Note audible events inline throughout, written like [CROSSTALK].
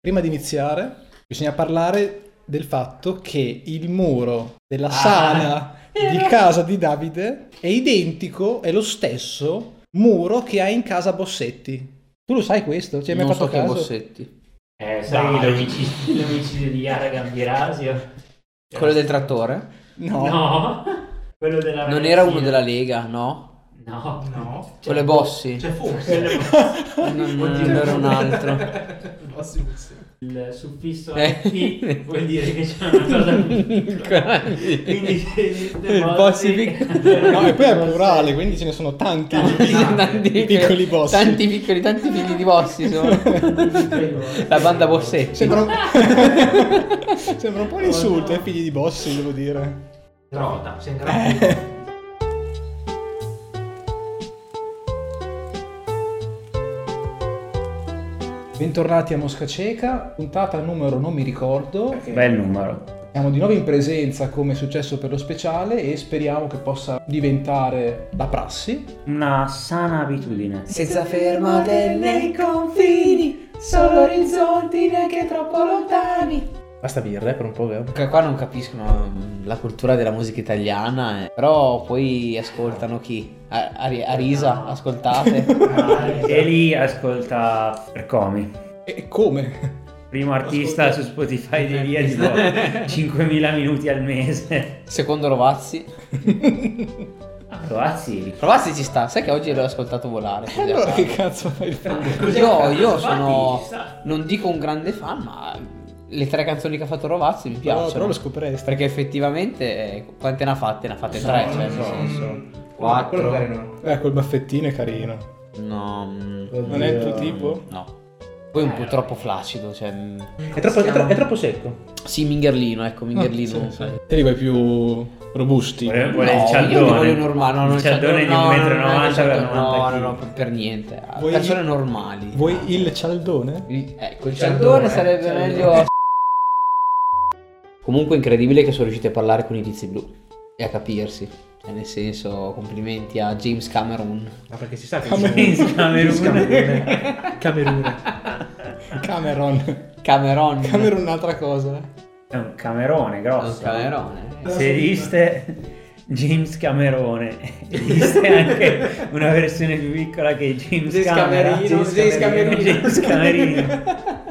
Prima di iniziare, bisogna parlare del fatto che il muro della Ah. sala [LAUGHS] di casa di Davide è identico, è lo stesso muro che ha in casa Bossetti. Tu lo sai questo? Ci hai mai non fatto so che caso? Bossetti. Eh, sai l'omicidio, l'omicidio di Yara Gambirasio? Quello del trattore? No. No. [LAUGHS] Quello della Non era uno della Lega, no? No. No. Quello è Bossi. C'è forse. Non, non era un altro. [LAUGHS] Il suffisso Eh. IT vuol dire che c'è una [LAUGHS] cosa piccola. Quindi Il Bossi piccolo. [LAUGHS] No, e poi è plurale, quindi ce ne sono tanti Tanti piccoli boss. Tanti piccoli, tanti figli di Bossi sono. La banda Bossetti. Sembra un... Sembra un po' un insulto, eh, figli di bossi, devo dire. Trota, sei in Bentornati a Mosca Cieca, puntata numero non mi ricordo. Bel numero. Siamo di nuovo in presenza come è successo per lo speciale e speriamo che possa diventare la prassi. Una sana abitudine. Senza fermate nei confini, solo orizzonti neanche troppo lontani. Basta birra eh, per un po', vero? Che qua non capiscono mm, la cultura della musica italiana, eh. però poi ascoltano chi? A, a- a risa, ascoltate. [LAUGHS] E lì ascolta Percomi. E come? Primo artista su Spotify di via tipo 5.000 [LAUGHS] minuti al mese. Secondo Rovazzi. Ah, Rovazzi. Rovazzi ci sta, sai che oggi l'ho ascoltato volare. allora che cazzo fai? Io, io sono, non dico un grande fan, ma le tre canzoni che ha fatto Rovazzi mi piacciono. però lo scopriresti. Perché effettivamente, eh, quante ne ha fatte? Ne ha fatte tre, cioè nel senso... Quello magari no. Eh, col baffettino è carino. No, mm, Non è il tuo tipo? no. Poi un po' troppo flaccido, cioè... mm, È troppo, è tro- è troppo secco. Sì, Mingerlino, ecco, Mingerlino. Ah, sì, sì. Te li vuoi più robusti. Vuole- vuole No, il cialdone. io li voglio normali, no, non Il cialdone di no, 1,90 no, no, m il per cialdone- 90 No, no, no, per niente. Vuoi- Persone normali. Vuoi il cialdone? Il- Ecco, il Il cialdone cialdone, sarebbe cialdone. meglio. Comunque incredibile che sono riusciti a parlare con i tizi blu e a capirsi. Cioè, nel senso, complimenti a James Cameron. Ma perché si sa che Camerone. Camerone. Camerone. Cameron. Cameron. Cameron è un'altra cosa. È un camerone Un grosso. Camerone. Se esiste James Camerone, esiste anche una versione più piccola che è James, James Camera. Camerino, James Camerino. James Camerino.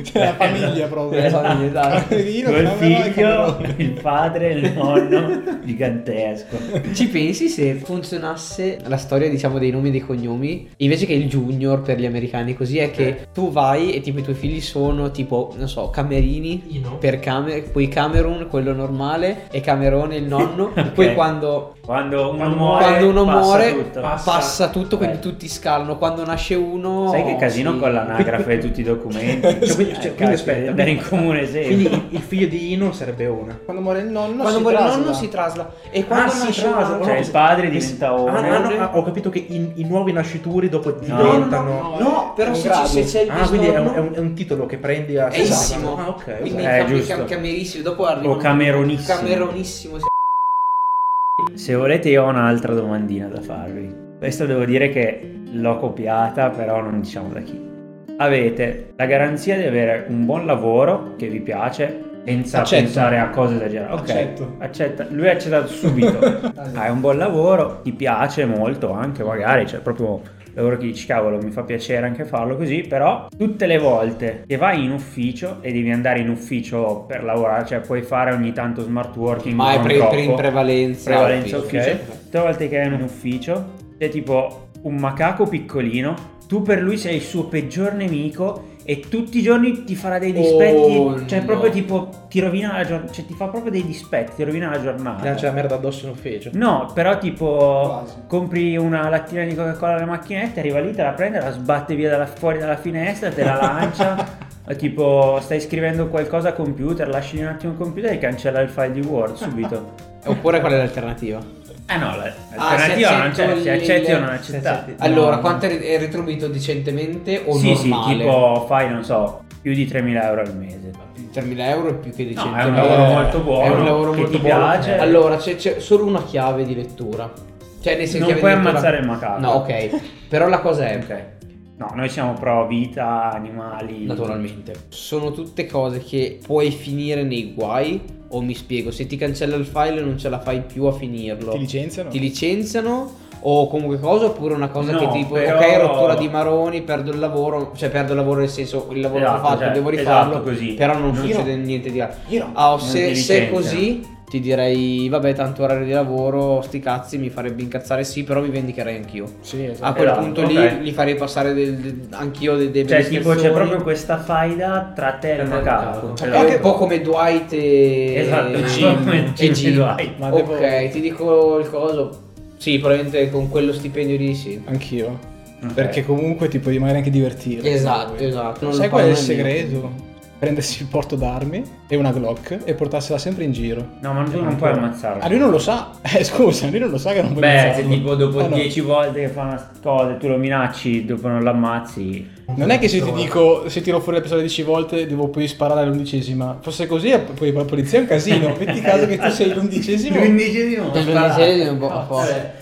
[LAUGHS] C'è la famiglia proprio. La famiglia, esatto. Cameron e figlio, Cameron. il padre e il nonno gigantesco. Ci pensi se funzionasse la storia, diciamo, dei nomi e dei cognomi? Invece che il junior per gli americani, così è che tu vai e tipo i tuoi figli sono tipo, non so, Camerini per Camer- poi Camerun, quello normale, e Camerone il nonno. [LAUGHS] Poi quando, Quando uno Quando muore, quando uno passa muore tutto. passa. passa tutto, quindi Beh. tutti scalano. Quando nasce uno. Sai che casino sì. con l'anagrafe di tutti i documenti? [LAUGHS] Cioè, quindi, cioè, Eh, quindi aspetta, andare in comune sempre. Quindi il, figlio di Ino sarebbe una. Quando muore il nonno Quando si muore il trasla. nonno si trasla. E quando Ah, si nasce trasla, uno- Cioè il padre diventa Ah, uno. ah, no, ah, ho capito che i, i nuovi nascituri dopo No, no, no, diventano. no, però è un se, se c'è il Ah, quindi è un, è un- è un titolo che prendi a È Issimo. Ah, ok. Quindi Eh, cam- giusto. cam- camerissimo. Dopo arriva O cameronissimo. Cameronissimo. Se volete io ho un'altra domandina da farvi. Questa devo dire che l'ho copiata, però non diciamo da chi. Avete la garanzia di avere un buon lavoro che vi piace senza Accetto. pensare a cose esagerate. Ok, Accetto. accetta. Lui ha accettato subito. [LAUGHS] Hai un buon lavoro, ti piace molto anche magari, cioè proprio lavoro che dici cavolo mi fa piacere anche farlo così, però tutte le volte che vai in ufficio e devi andare in ufficio per lavorare, cioè puoi fare ogni tanto smart working, Ma è pre- troppo, per in prevalenza. prevalenza ufficio. ufficio. Tutte le volte che vai in un ufficio c'è tipo un macaco piccolino, tu per lui sei il suo peggior nemico e tutti i giorni ti farà dei dispetti, Oh, cioè no. proprio tipo ti rovina la giornata, cioè ti fa proprio dei dispetti, ti rovina la giornata. Lancia la merda addosso in ufficio. No, però tipo Quasi. compri una lattina di Coca-Cola alla macchinetta, arriva lì, te la prende, la sbatte via dalla- fuori dalla finestra, te la lancia. [LAUGHS] tipo stai scrivendo qualcosa a computer, lasci un attimo il computer e cancella il file di Word subito. [LAUGHS] Oppure qual è l'alternativa? Ah no, Ah, l'alternativa se non c'è, se accetti o non accetti. Allora, No. quanto è retribuito decentemente o Sì, sì, normale? tipo fai, non so, più di 3.000 euro al mese. 3.000 euro è più che No, decente. è un lavoro molto buono. È un lavoro che molto ti buono. piace. Allora, c'è, c'è solo una chiave di lettura. Cioè, nel senso Non puoi lettura- ammazzare il macaco. No, ok. Però la cosa è, Ok. No, noi siamo pro vita, animali. Naturalmente. Sono tutte cose che puoi finire nei guai. O mi spiego, se ti cancella il file e non ce la fai più a finirlo. Ti licenziano? Ti licenziano. O comunque cosa, oppure una cosa No, che tipo, però- ok, rottura di maroni, perdo il lavoro, cioè perdo il lavoro nel senso il lavoro l'ho Esatto, fatto, cioè, devo rifarlo, esatto, così. però non Non- succede niente di altro. Io no. Ah, se, se è così, ti direi, vabbè, tanto orario di lavoro, sti cazzi, mi farebbe incazzare sì, però mi vendicherei anch'io. Sì, esatto. A quel Esatto, punto ok. lì li farei passare del- del- anch'io dei, dei Cioè, tipo, c'è proprio questa faida tra te e il macaco. macaco. Cioè, È un po' come Dwight e Esatto, [LAUGHS] e Jim. E Jim. ok, devo- ti dico il coso. Sì, probabilmente con quello stipendio lì sì. Anch'io. Ok. Perché comunque ti puoi magari anche divertire. Esatto, esatto. Non Sai qual è il segreto? Prendersi il porto d'armi e una Glock e portarsela sempre in giro. No, ma tu non puoi ammazzarlo. Ah, lui non lo sa. [LAUGHS] Eh, scusa, lui non lo sa che non puoi Beh, se ammazzarlo. tipo dopo Ah, no. 10 volte che fa una cosa e tu lo minacci, dopo non l'ammazzi. Non è che se ti dico, se tiro fuori la pistola 10 volte, devo poi sparare all'undicesima. Fosse così, poi la polizia è un casino. [LAUGHS] Metti caso che tu sei l'undicesimo. L'undicesimo. Per sparare un po' forte.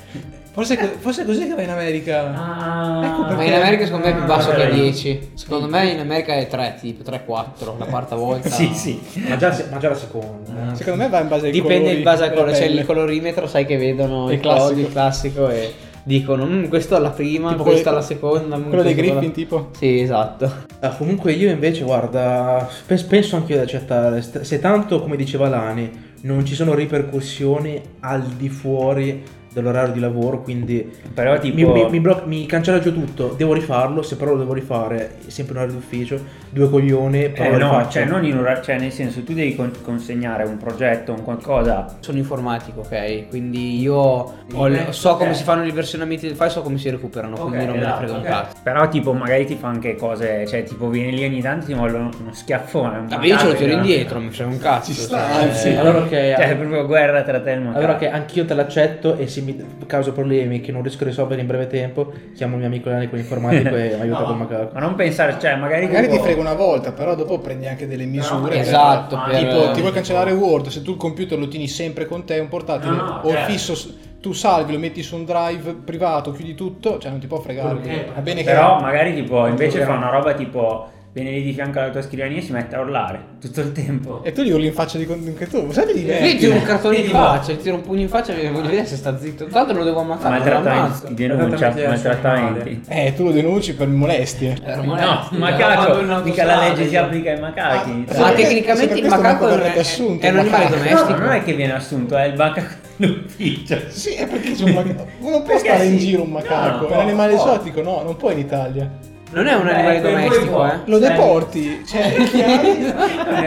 Forse, è forse è così che va in America. Ah, Ecco perché- Ma in America secondo me è più basso che Ah, 10. Secondo me in America è 3, tipo 3-4, la quarta [LAUGHS] volta. Sì, sì. Ma già, ma già la seconda. Secondo me va in base ai Dipende colori in base al colore, pelle. il colorimetro, sai che vedono Il il classico, classico. il classico e dicono "Mm, questo alla prima, Tipo questo alla seconda. mm, Quello dei questo alla-" Griffin, tipo. Sì, esatto. Ah, comunque io invece, guarda, pe- penso anche io ad accettare, se tanto come diceva Lani, non ci sono ripercussioni al di fuori dell'orario di lavoro, quindi Però mi, tipo... mi, mi bloc- mi cancella giù tutto, devo rifarlo, se però lo devo rifare sempre in orario d'ufficio, due coglioni, però Eh no, cioè non in ora- cioè nel senso tu devi con- consegnare un progetto, un qualcosa. Sono informatico, ok? Quindi io ho le- so come si fanno i versionamenti del file, so come si recuperano, quindi non me ne frega un cazzo. Però tipo magari ti fa anche cose, cioè tipo vieni lì ogni tanto ti vogliono uno schiaffone. un Vabbè, io ce lo tiro indietro, mi frega un cazzo. Ci sta, cioè, anzi. eh, Allora che, Cioè è proprio guerra tra te e il allora che anch'io te l'accetto e se mi causa problemi che non riesco a risolvere in breve tempo, chiamo il mio amico Lani con l'informatico e [LAUGHS] mi aiuta No, col macaco. Ma non pensare, cioè magari, Magari ti frega una volta, però dopo prendi anche delle misure. per- esatto, Ah, per- Tipo, ti vuoi cancellare Word, se tu il computer lo tieni sempre con te, un portatile, No, no, o il certo. fisso, tu salvi, lo metti su un drive privato, chiudi tutto, cioè non ti può fregare. Va bene che... Però magari tipo invece fa una roba tipo viene lì di fianco alla tua scrivania e si mette a urlare tutto il tempo. E tu gli urli in faccia di anche tu, sai di Io diverti? tiro un cartone in faccia, tiro un pugno in faccia e voglio vedere se sta zitto. Tanto lo devo ammazzare, non Maltrattamenti, denuncia, Maltrattamenti. Eh, tu lo denunci per molestie. Eh, No, molesti, macaco, in mica la legge si applica ai macachi. Ah, Ma per- tecnicamente per il macaco è, verrebbe assunto, è un animale macaco. No, domestico. non è che viene assunto, è il macaco [LAUGHS] dell'ufficio. Sì, è perché c'è un macaco. [LAUGHS] Uno può Perché stare in sì. giro un macaco, No, è un animale può. esotico, no, non può in Italia. Non è un Beh, animale voi domestico, eh. Lo deporti, cioè, [LAUGHS] chiaro.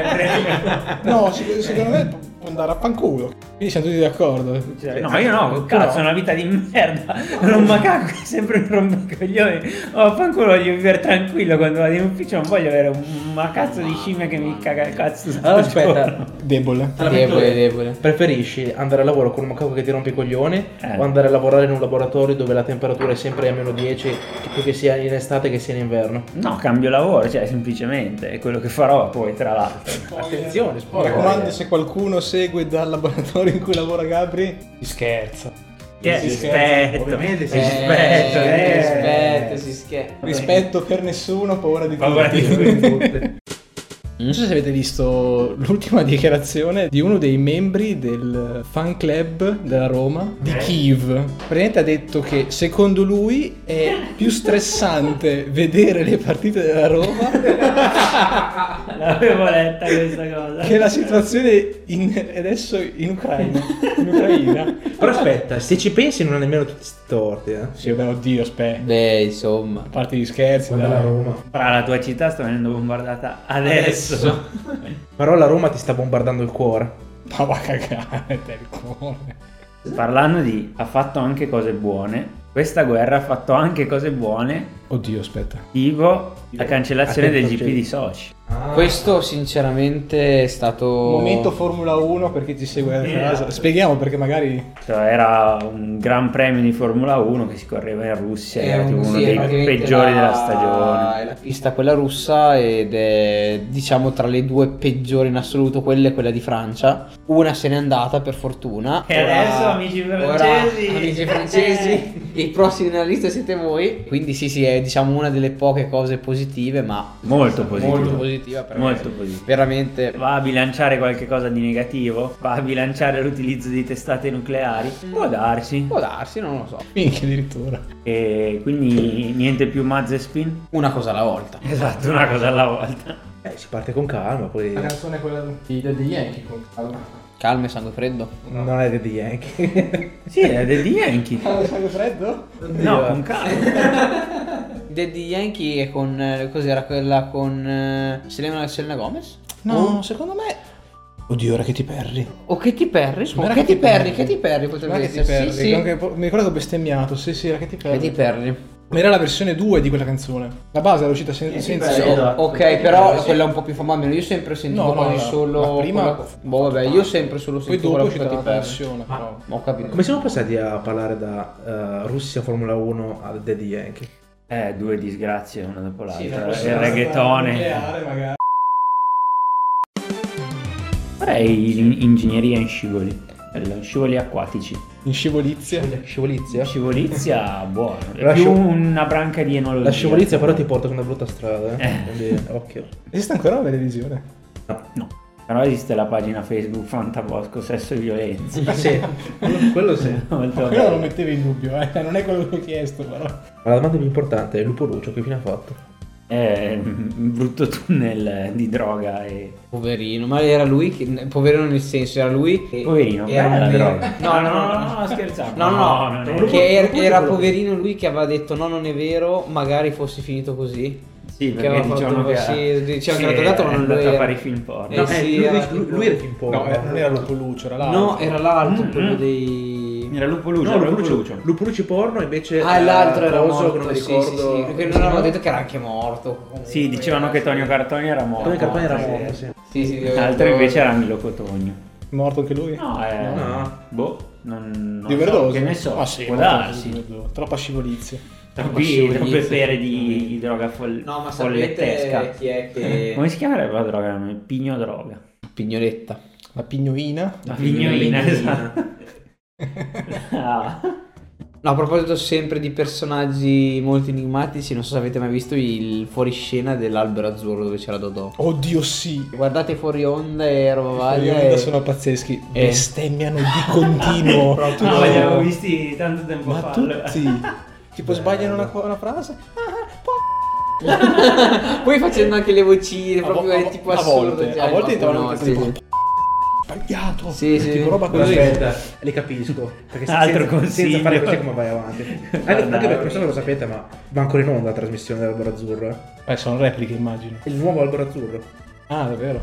Frega. No, secondo me andare a fanculo. Quindi siamo tutti d'accordo. Cioè, no, io no, cazzo, è una vita di merda. [LAUGHS] Non un macaco che sempre un rompicoglioni. Oh, fanculo voglio vivere tranquillo quando vado in ufficio. Non voglio avere un cazzo di scimmia che mi caga il cazzo. [LAUGHS] Allora il giorno. aspetta, Debole. Debole, debole. Preferisci andare a lavoro con un macaco che ti rompe i coglioni Eh. o andare a lavorare in un laboratorio dove la temperatura è sempre a meno 10, più che sia in estate che sia in inverno? No, cambio lavoro, cioè semplicemente è quello che farò poi, tra l'altro. Attenzione, Mi spoiler. raccomando, se qualcuno segue dal laboratorio in cui lavora Gabri, si scherza. Che Si rispetto, ovviamente si rispetto, Eh, eh. rispetto, si scherza. Rispetto per nessuno, paura di Paura di tutti. [LAUGHS] Non so se avete visto l'ultima [LAUGHS] dichiarazione di uno dei membri del fan club della Roma di Kiev. Praticamente ha detto che secondo lui è più stressante [LAUGHS] vedere le partite della Roma [LAUGHS] L'avevo letta questa cosa. che la situazione in- adesso in Ucraina. In Ucraina. Però aspetta, se ci pensi non è nemmeno tutti storti, eh. Sì, vabbè, oddio, aspetta. Beh, insomma. A parte gli scherzi, Guarda dai. la Roma. Fra la tua città sta venendo bombardata adesso. [LAUGHS] Però la Roma ti sta bombardando il cuore. Ma va a cagare, te il cuore. Parlando di ha fatto anche cose buone. Questa guerra ha fatto anche cose buone. Oddio, aspetta. Tipo la cancellazione del GP di Sochi. Questo sinceramente è stato... Momento Formula 1 per chi ci segue a casa. Spieghiamo perché magari Cioè, era un gran premio di Formula 1 che si correva in Russia, È era un- uno sì, dei peggiori la- della stagione. È la pista quella russa ed è diciamo tra le due peggiori in assoluto, quella e quella di Francia. Una se n'è andata per fortuna. E adesso, amici francesi? ora, amici francesi, [LAUGHS] I prossimi nella lista siete voi. Quindi sì, sì, è diciamo una delle poche cose positive, ma Molto positivo. molto positiva per me. Molto positivo. Veramente Va a bilanciare qualche cosa di negativo? Va a bilanciare l'utilizzo di testate nucleari? Può darsi. può darsi, non lo so. Minchia addirittura. E quindi niente più Mazespin? Una cosa alla volta. Esatto, una cosa alla volta. Eh, si parte con calma, poi La canzone è quella di degli Yankee con calma. Calma e sangue freddo. non è di Yankee. Sì, è degli Yankee. Calma sangue freddo? No, con calma. [LAUGHS] Daddy Yankee è con. eh, Cos'era quella con. eh, Selena, Selena Gomez? No, secondo me... Oddio, era Katy Perry. O Katy Perry? Era Katy Katy Perry, Perry. Katy Perry potrebbe Katy essere. Perry. Sì, sì. anche- mi ricordo che ho bestemmiato. Sì, sì, era Katy Perry. Katy Perry. Ma era la versione 2 di quella canzone. La base era uscita sen- senza... Perry. Sì, esatto. ok, però quella è un po' più famosa. Io sempre sentito No, no, quasi la- solo. prima- quella- Boh, vabbè, io sempre solo Poi sentito dopo è quella Katy Perry. versione. però. Ho capito. Come siamo passati a parlare da eh, Russia Formula 1 a Daddy Yankee? Eh, due disgrazie una dopo l'altra. Sì, la il reggaetone. Farei l'in- ingegneria in scivoli. Eh, Scivoli acquatici. In scivolizia. Scivolizia? Scivolizia buona. È La più scio- una branca di enologia. La scivolizia però ti porta su una brutta strada, eh. Eh. Quindi, occhio. Esiste ancora la televisione? No. Però esiste la pagina Facebook Fantabosco Sesso e Violenza. Ah sì, quello, sì. [LAUGHS] Molto Quello lo bello. mettevo in dubbio, eh. Non è quello che ho chiesto, però. Ma la domanda più importante è Lupo Lucio che fine ha fatto? È un brutto tunnel di droga e... Poverino, ma era lui che. Poverino nel senso, era lui. che- Poverino, era bella un- droga. [LAUGHS] No, no, no, no, no, scherzavo. No, no, no, che era, poverino lui che aveva detto no, non è vero, magari fosse finito così. Sì, dicevano che sì, l'ha dato, ma non è lo andato a era. fare i film porno. Eh, No, sì, lui, era- lui- lui era film porno. No, eh, non era Lupo Lucio, era l'altro. No, era l'altro, Mm, quello mm. dei. Era Lupo Lucio, No, era Lupo Lupo Lucio. Lucio. Lupo Lucio porno invece Ah, l'altro era coso, morto. che non mi sì, sì, ricordo. sì, perché non avevano detto che era anche morto. Sì, dicevano che Tonio Cartoni era morto. Tonio Cartoni era Sì. morto, sì. Sì, sì, L'altro invece era Milo Cotogno. Morto anche lui? No, è... No. Boh, non, non Di so, Verdoso? che ne so, Ah sì, può darsi. Troppa scivolizia. Troppi, scivolizia. troppe pere di, di droga fol- No, ma follettesca. sapete chi è che. [LAUGHS] Come si chiamerebbe la droga? Pigno droga. Pignoletta. La pignoina? La pignoina, pignoina. esatto. [LAUGHS] Ah. No, a proposito sempre di personaggi molto enigmatici, non so se avete mai visto il fuoriscena dell'albero azzurro dove c'era Dodò. Oddio sì. Guardate fuori onda e roba Fuori varia. onda e- sono pazzeschi. Eh. Bestemmiano di continuo. [LAUGHS] No, li abbiamo visti tanto tempo Ma fa. tutti. Tipo sbagliano una, una frase? [LAUGHS] Poi facendo anche le vocine, A proprio vo- è tipo a volte, cioè, a volte proprio entravano no, anche sì, tipo. Sbagliato. Sì, sì. Tipo roba così. aspetta, li capisco. Perché Altro senza, consiglio. senza fare così come vai avanti. [LAUGHS] Anche, anche perché non so se lo sapete, ma va ancora in onda la trasmissione dell'Albero Azzurro. eh. Eh, sono repliche immagino. Il nuovo Albero Azzurro. Ah, davvero?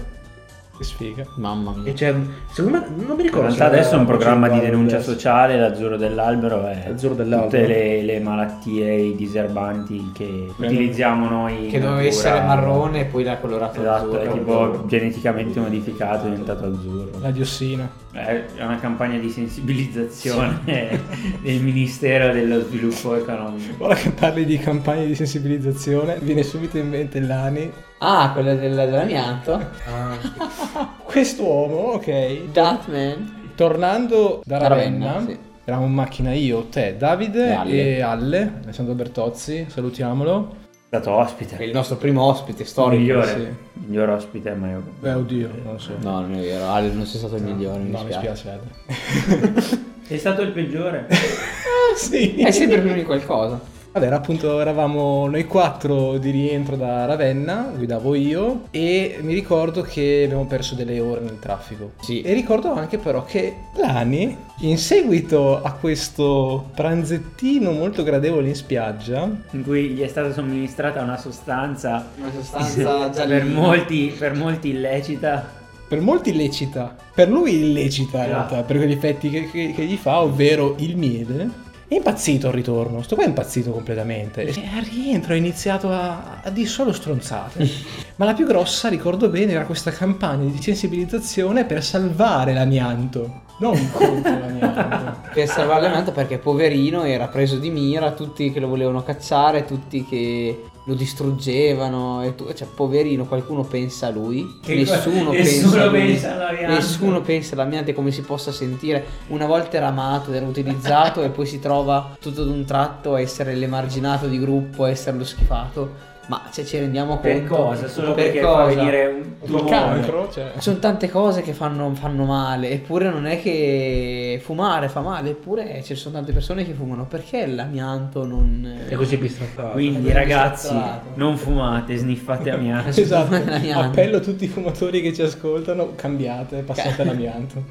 Che sfiga. Mamma E mia. c'è, secondo me, non mi In ricordo. realtà se adesso è un programma di denuncia West. sociale, l'azzurro dell'albero è L'azzurro dell'albero. tutte le, le malattie i diserbanti che utilizziamo noi. in Che doveva essere marrone e poi l'ha colorato Esatto, azzurro. è tipo geneticamente modificato, è diventato azzurro. La diossina. È una campagna di sensibilizzazione [LAUGHS] del Ministero dello Sviluppo Economico. Ora che parli di campagne di sensibilizzazione, viene subito in mente Lani. Ah, quella del- dell'amianto. Ah, [LAUGHS] Quest'uomo, ok. Datman. Tornando da Da Ravenna, Ravenna, sì. eravamo in macchina io, te, Davide E Alle. e Alle, Alessandro Bertozzi, salutiamolo. È stato ospite. È il nostro primo ospite storico. migliore. sì. Miglior ospite mai avuto. Beh, oddio, non lo so. No, non è vero. Ale non sei stato il migliore. Mi No, mi dispiace. spiace. Ale. [LAUGHS] Sei stato il peggiore. [LAUGHS] Ah, sì. È sempre prima di qualcosa. Vabbè, appunto eravamo noi quattro di rientro da Ravenna, guidavo io e mi ricordo che abbiamo perso delle ore nel traffico. Sì. E ricordo anche però che Lani, in seguito a questo pranzettino molto gradevole in spiaggia, in cui gli è stata somministrata una sostanza Una sostanza [LAUGHS] per molti, per molti illecita. per molti illecita, per lui illecita in Ah. realtà, per quegli effetti che, che- che gli fa, ovvero il miele. È impazzito al ritorno, sto qua è impazzito completamente. E al rientro ha iniziato a, a dire solo stronzate. [LAUGHS] Ma la più grossa, ricordo bene, era questa campagna di sensibilizzazione per salvare l'amianto, non [LAUGHS] contro l'amianto. Per salvare l'amianto perché poverino era preso di mira, tutti che lo volevano cacciare, tutti che lo distruggevano e tu, cioè poverino, qualcuno pensa a lui, Che nessuno, [LAUGHS] pensa, nessuno a lui. pensa nessuno pensa all'amianto e come si possa sentire. Una volta era amato, era utilizzato [LAUGHS] e poi si trova tutto ad un tratto a essere l'emarginato di gruppo, a essere lo schifato. Ma cioè, ci rendiamo Per conto cosa? Solo per perché cosa? fa venire un tumore. cancro, cioè. Ci sono tante cose che fanno, fanno male, eppure non è che fumare fa male, eppure ci sono tante persone che fumano. Perché l'amianto non... È così bistrattato. Quindi ragazzi, distratto. non fumate, sniffate amianto. Esatto, L'amianto. appello a tutti i fumatori che ci ascoltano, cambiate, passate l'amianto.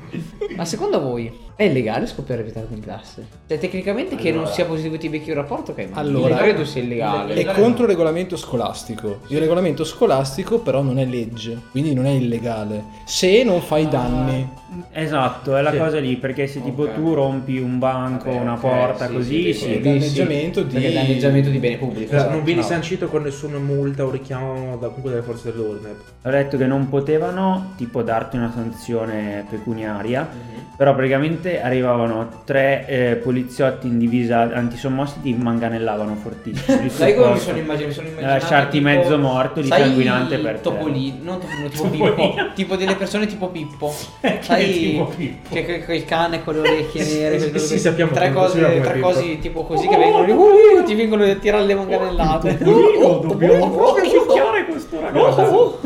Ma secondo voi è illegale scoppiare ritardo in classe? Cioè, tecnicamente che non sia positivo ti becchi un rapporto, ok? Allora- credo sia illegale. È contro il regolamento scolastico. Il regolamento scolastico però non è legge, quindi non è illegale. Se non fai danni. Esatto, è la Sì. cosa lì, perché se tipo Ok. tu rompi un banco, Vabbè, una ok, porta sì, così, sì, sì. danneggiamento di... Perché danneggiamento di bene pubblico. Però non vieni No. sancito con nessuna multa o richiamo da comunque dalle forze dell'ordine. Ho detto che non potevano tipo darti una sanzione pecuniaria, Mhm. però praticamente arrivavano tre eh, poliziotti in divisa antisommosse ti manganellavano fortissimo. [LAUGHS] Sai come mi sono immaginato? Mi sono immaginato lasciarti tipo- mezzo morto di sanguinante per. Topolino, non Topolino, tipo Topolino. Pippo. Tipo delle persone tipo Pippo. Che Sai tipo Pippo? che che- quel cane con le orecchie nere, sì, sì, sappiamo tre cose, tre cose tipo così che vengono uh, ti vengono a tirare le manganellate. Topolino, dobbiamo proprio picchiare questo ragazzo.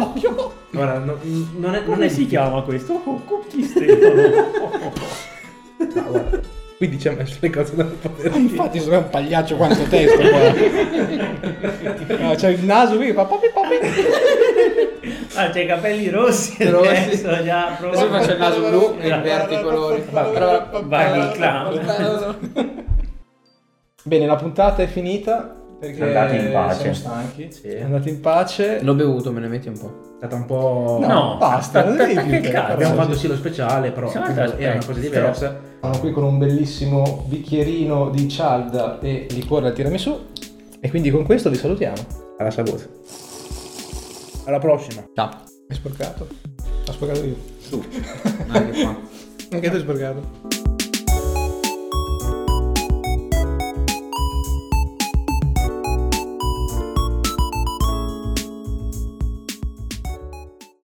Guarda, no- non è, non Come è si chiama questo? Oh, Cookie Stefano. Ah, guarda. Quindi ci ha messo le cose da poter Ah, infatti sono un pagliaccio quanto testo qua. [LAUGHS] No, c'è il naso qui che fa papi papi. Ah, c'è i capelli rossi Rossi. adesso già Adesso faccio il naso blu e inverti i colori. Vai, clown. Bene, la puntata è finita perché Andate in pace. siamo stanchi. Sì. Andate in pace. L'ho bevuto, me ne metti un po'. È stata un po'... No, No, basta, non devi più. Abbiamo fatto sì lo speciale, però era una cosa diversa. Siamo qui con un bellissimo bicchierino di cialda e liquore al tiramisù. E quindi con questo vi salutiamo. Alla salute. Alla prossima. Ciao. Hai sporcato? Ho sporcato io. Anche qua. [LAUGHS] Anche tu hai sporcato.